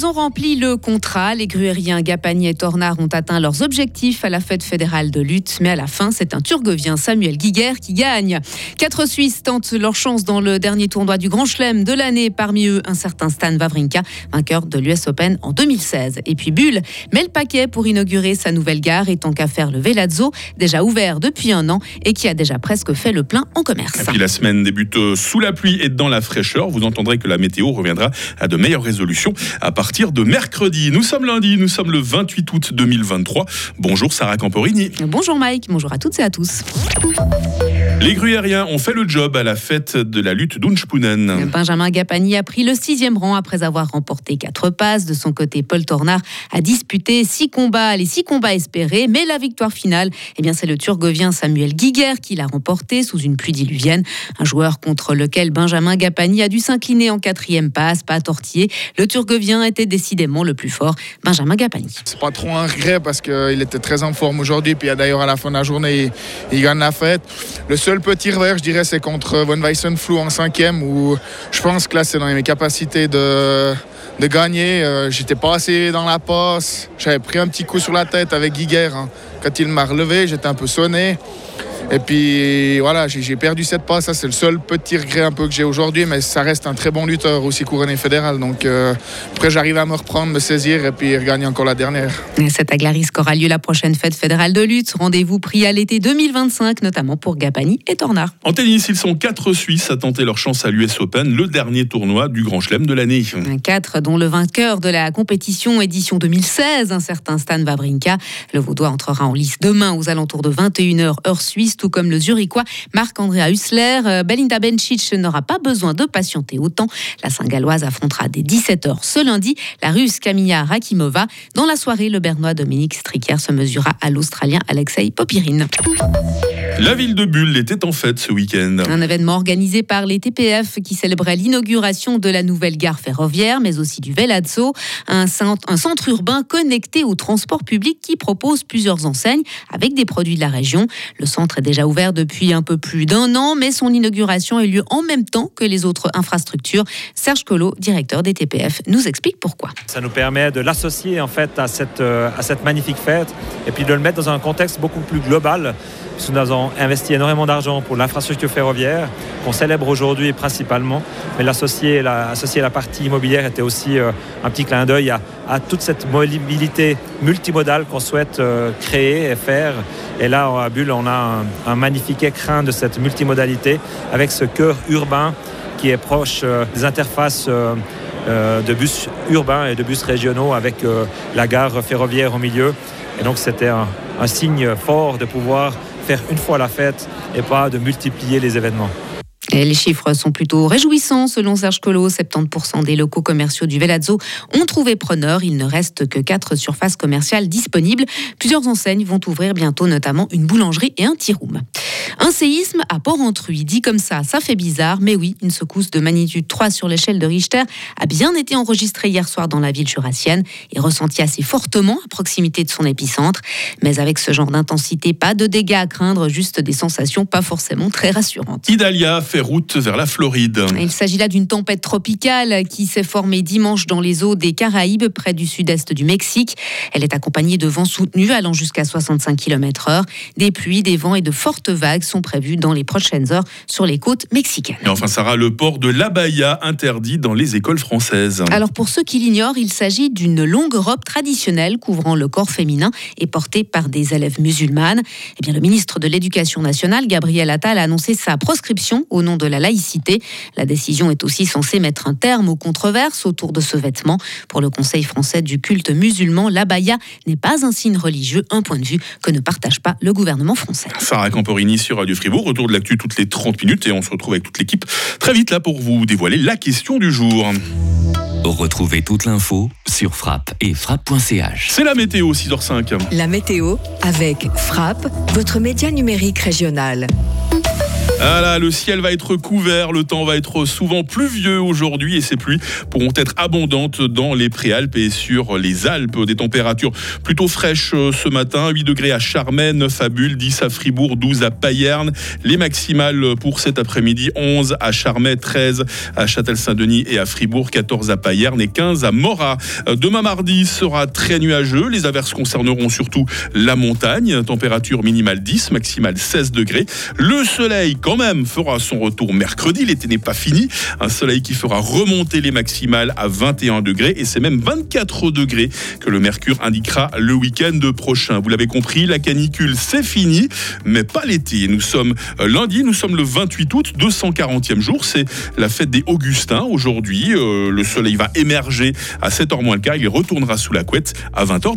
Ils ont rempli le contrat. Les gruériens Gapani et Tornard ont atteint leurs objectifs à la fête fédérale de lutte. Mais à la fin, c'est un Turgovien, Samuel Guiguer, qui gagne. Quatre Suisses tentent leur chance dans le dernier tournoi du Grand Chelem de l'année. Parmi eux, un certain Stan Wawrinka, vainqueur de l'US Open en 2016. Et puis Bulle met le paquet pour inaugurer sa nouvelle gare et tant qu'à faire le Velazzo, déjà ouvert depuis un an et qui a déjà presque fait le plein en commerce. La semaine débute sous la pluie et dans la fraîcheur. Vous entendrez que la météo reviendra à de meilleures résolutions à partir de mercredi. Nous sommes lundi, nous sommes le 28 août 2023. Bonjour Sarah Camporini. Bonjour Mike, bonjour à toutes et à tous. Les gruyériens ont fait le job à la fête de la lutte d'Unspunen. Benjamin Gapani a pris le sixième rang après avoir remporté quatre passes. De son côté, Paul Tornard a disputé six combats, les six combats espérés, mais la victoire finale, eh bien, c'est le Turgovien Samuel Guiguer qui l'a remporté sous une pluie diluvienne. Un joueur contre lequel Benjamin Gapani a dû s'incliner en quatrième passe, pas tortillé. Le Turgovien était décidément le plus fort, Benjamin Gapani. C'est pas trop un regret parce qu'il était très en forme aujourd'hui. Puis d'ailleurs, à la fin de la journée, il, il gagne la fête. Le seul petit revers, je dirais, c'est contre Von Weissenflou en cinquième, où je pense que là, c'est dans mes capacités de, gagner. Euh, J'étais pas assez dans la passe. J'avais pris un petit coup sur la tête avec Guiguer. hein. Quand il m'a relevé, j'étais un peu sonné. Et puis voilà, j'ai perdu cette passe. Ça, c'est le seul petit regret un peu que j'ai aujourd'hui. Mais ça reste un très bon lutteur aussi couronné fédéral. Donc euh, après, j'arrive à me reprendre, me saisir et puis regagner encore la dernière. Et Cette aglarisque aura lieu la prochaine fête fédérale de lutte. Rendez-vous pris à l'été 2025, notamment pour Gapani et Tornard. En tennis, ils sont quatre Suisses à tenter leur chance à l'US Open, le dernier tournoi du Grand Chelem de l'année. 4 dont le vainqueur de la compétition édition 2016, un certain Stan Wawrinka. Le Vaudois entrera en lice demain aux alentours de 21h heure suisse, tout comme le Zurichois Marc-Andrea Hussler. Euh, Belinda Bencic n'aura pas besoin de patienter autant. La Saint-Galloise affrontera dès 17h ce lundi la Russe Camilla Rakimova. Dans la soirée, le Bernois Dominique Stricker se mesurera à l'Australien Alexei Popirine. La ville de Bulle était en fête ce week-end. Un événement organisé par les TPF qui célébrait l'inauguration de la nouvelle gare ferroviaire, mais aussi du Velazzo, un centre, un centre urbain connecté au transport public qui propose plusieurs enseignes avec des produits de la région. Le centre est déjà ouvert depuis un peu plus d'un an, mais son inauguration a eu lieu en même temps que les autres infrastructures. Serge Collot, directeur des TPF, nous explique pourquoi. Ça nous permet de l'associer en fait à cette, euh, à cette magnifique fête et puis de le mettre dans un contexte beaucoup plus global. Nous avons investi énormément d'argent pour l'infrastructure ferroviaire qu'on célèbre aujourd'hui principalement, mais l'associer la, la partie immobilière était aussi euh, un petit clin d'œil à, à toute cette mobilité multimodale qu'on souhaite euh, créer et faire. Et là, à Bulle, on a un, magnifique écrin de cette multimodalité avec ce cœur urbain qui est proche euh, des interfaces de bus urbains et de bus régionaux avec la gare ferroviaire au milieu. Et donc c'était un signe fort de pouvoir faire une fois la fête et pas de multiplier les événements. Les chiffres sont plutôt réjouissants selon Serge Collot. 70% des locaux commerciaux du Velazzo ont trouvé preneur. Il ne reste que 4 surfaces commerciales disponibles. Plusieurs enseignes vont ouvrir bientôt, notamment une boulangerie et un tea room. Un séisme à Port-Entruy, dit comme ça, ça fait bizarre, mais oui, une secousse de magnitude 3 sur l'échelle de Richter a bien été enregistrée hier soir dans la ville jurassienne et ressentie assez fortement à proximité de son épicentre. Mais avec ce genre d'intensité, pas de dégâts à craindre, juste des sensations pas forcément très rassurantes. Fait route vers la Floride. Il s'agit là d'une tempête tropicale qui s'est formée dimanche dans les eaux des Caraïbes, près du sud-est du Mexique. Elle est accompagnée de vents soutenus allant jusqu'à 65 km/h. Des pluies, des vents et de fortes vagues sont prévues dans les prochaines heures sur les côtes mexicaines. Et enfin, Sarah, le port de l'abaya interdit dans les écoles françaises. Alors pour ceux qui l'ignorent, il s'agit d'une longue robe traditionnelle couvrant le corps féminin et portée par des élèves musulmanes. Eh bien, le ministre de l'Éducation nationale, Gabriel Attal, a annoncé sa proscription au nom de la laïcité. La décision est aussi censée mettre un terme aux controverses autour de ce vêtement. Pour le Conseil français du culte musulman, l'abaya n'est pas un signe religieux, un point de vue que ne partage pas le gouvernement français. Sarah Camporini sur Radio Fribourg, retour de l'actu toutes les 30 minutes et on se retrouve avec toute l'équipe très vite là pour vous dévoiler la question du jour. Retrouvez toute l'info sur frappe et frappe.ch. C'est la météo 6h05. La météo avec Frappe, votre média numérique régional. Ah le ciel va être couvert, le temps va être souvent pluvieux aujourd'hui et ces pluies pourront être abondantes dans les préalpes et sur les Alpes. Des températures plutôt fraîches euh, ce matin, 8 degrés à Charmey, 9 à Bulle, 10 à Fribourg, 12 à Payerne. Les maximales pour cet après-midi, 11 à Charmey, 13 à Châtel-Saint-Denis et à Fribourg, 14 à Payerne et 15 à Morat. Euh, demain mardi sera très nuageux, les averses concerneront surtout la montagne, température minimale 10, maximale 16 degrés. Le soleil quand même fera son retour mercredi. L'été n'est pas fini. Un soleil qui fera remonter les maximales à 21 degrés et c'est même 24 degrés que le mercure indiquera le week-end prochain. Vous l'avez compris, la canicule c'est fini, mais pas l'été. Nous sommes euh, lundi, nous sommes le 28 août, 240e jour. C'est la fête des Augustins aujourd'hui. Euh, le soleil va émerger à 7h moins le quart. Il retournera sous la couette à 20h.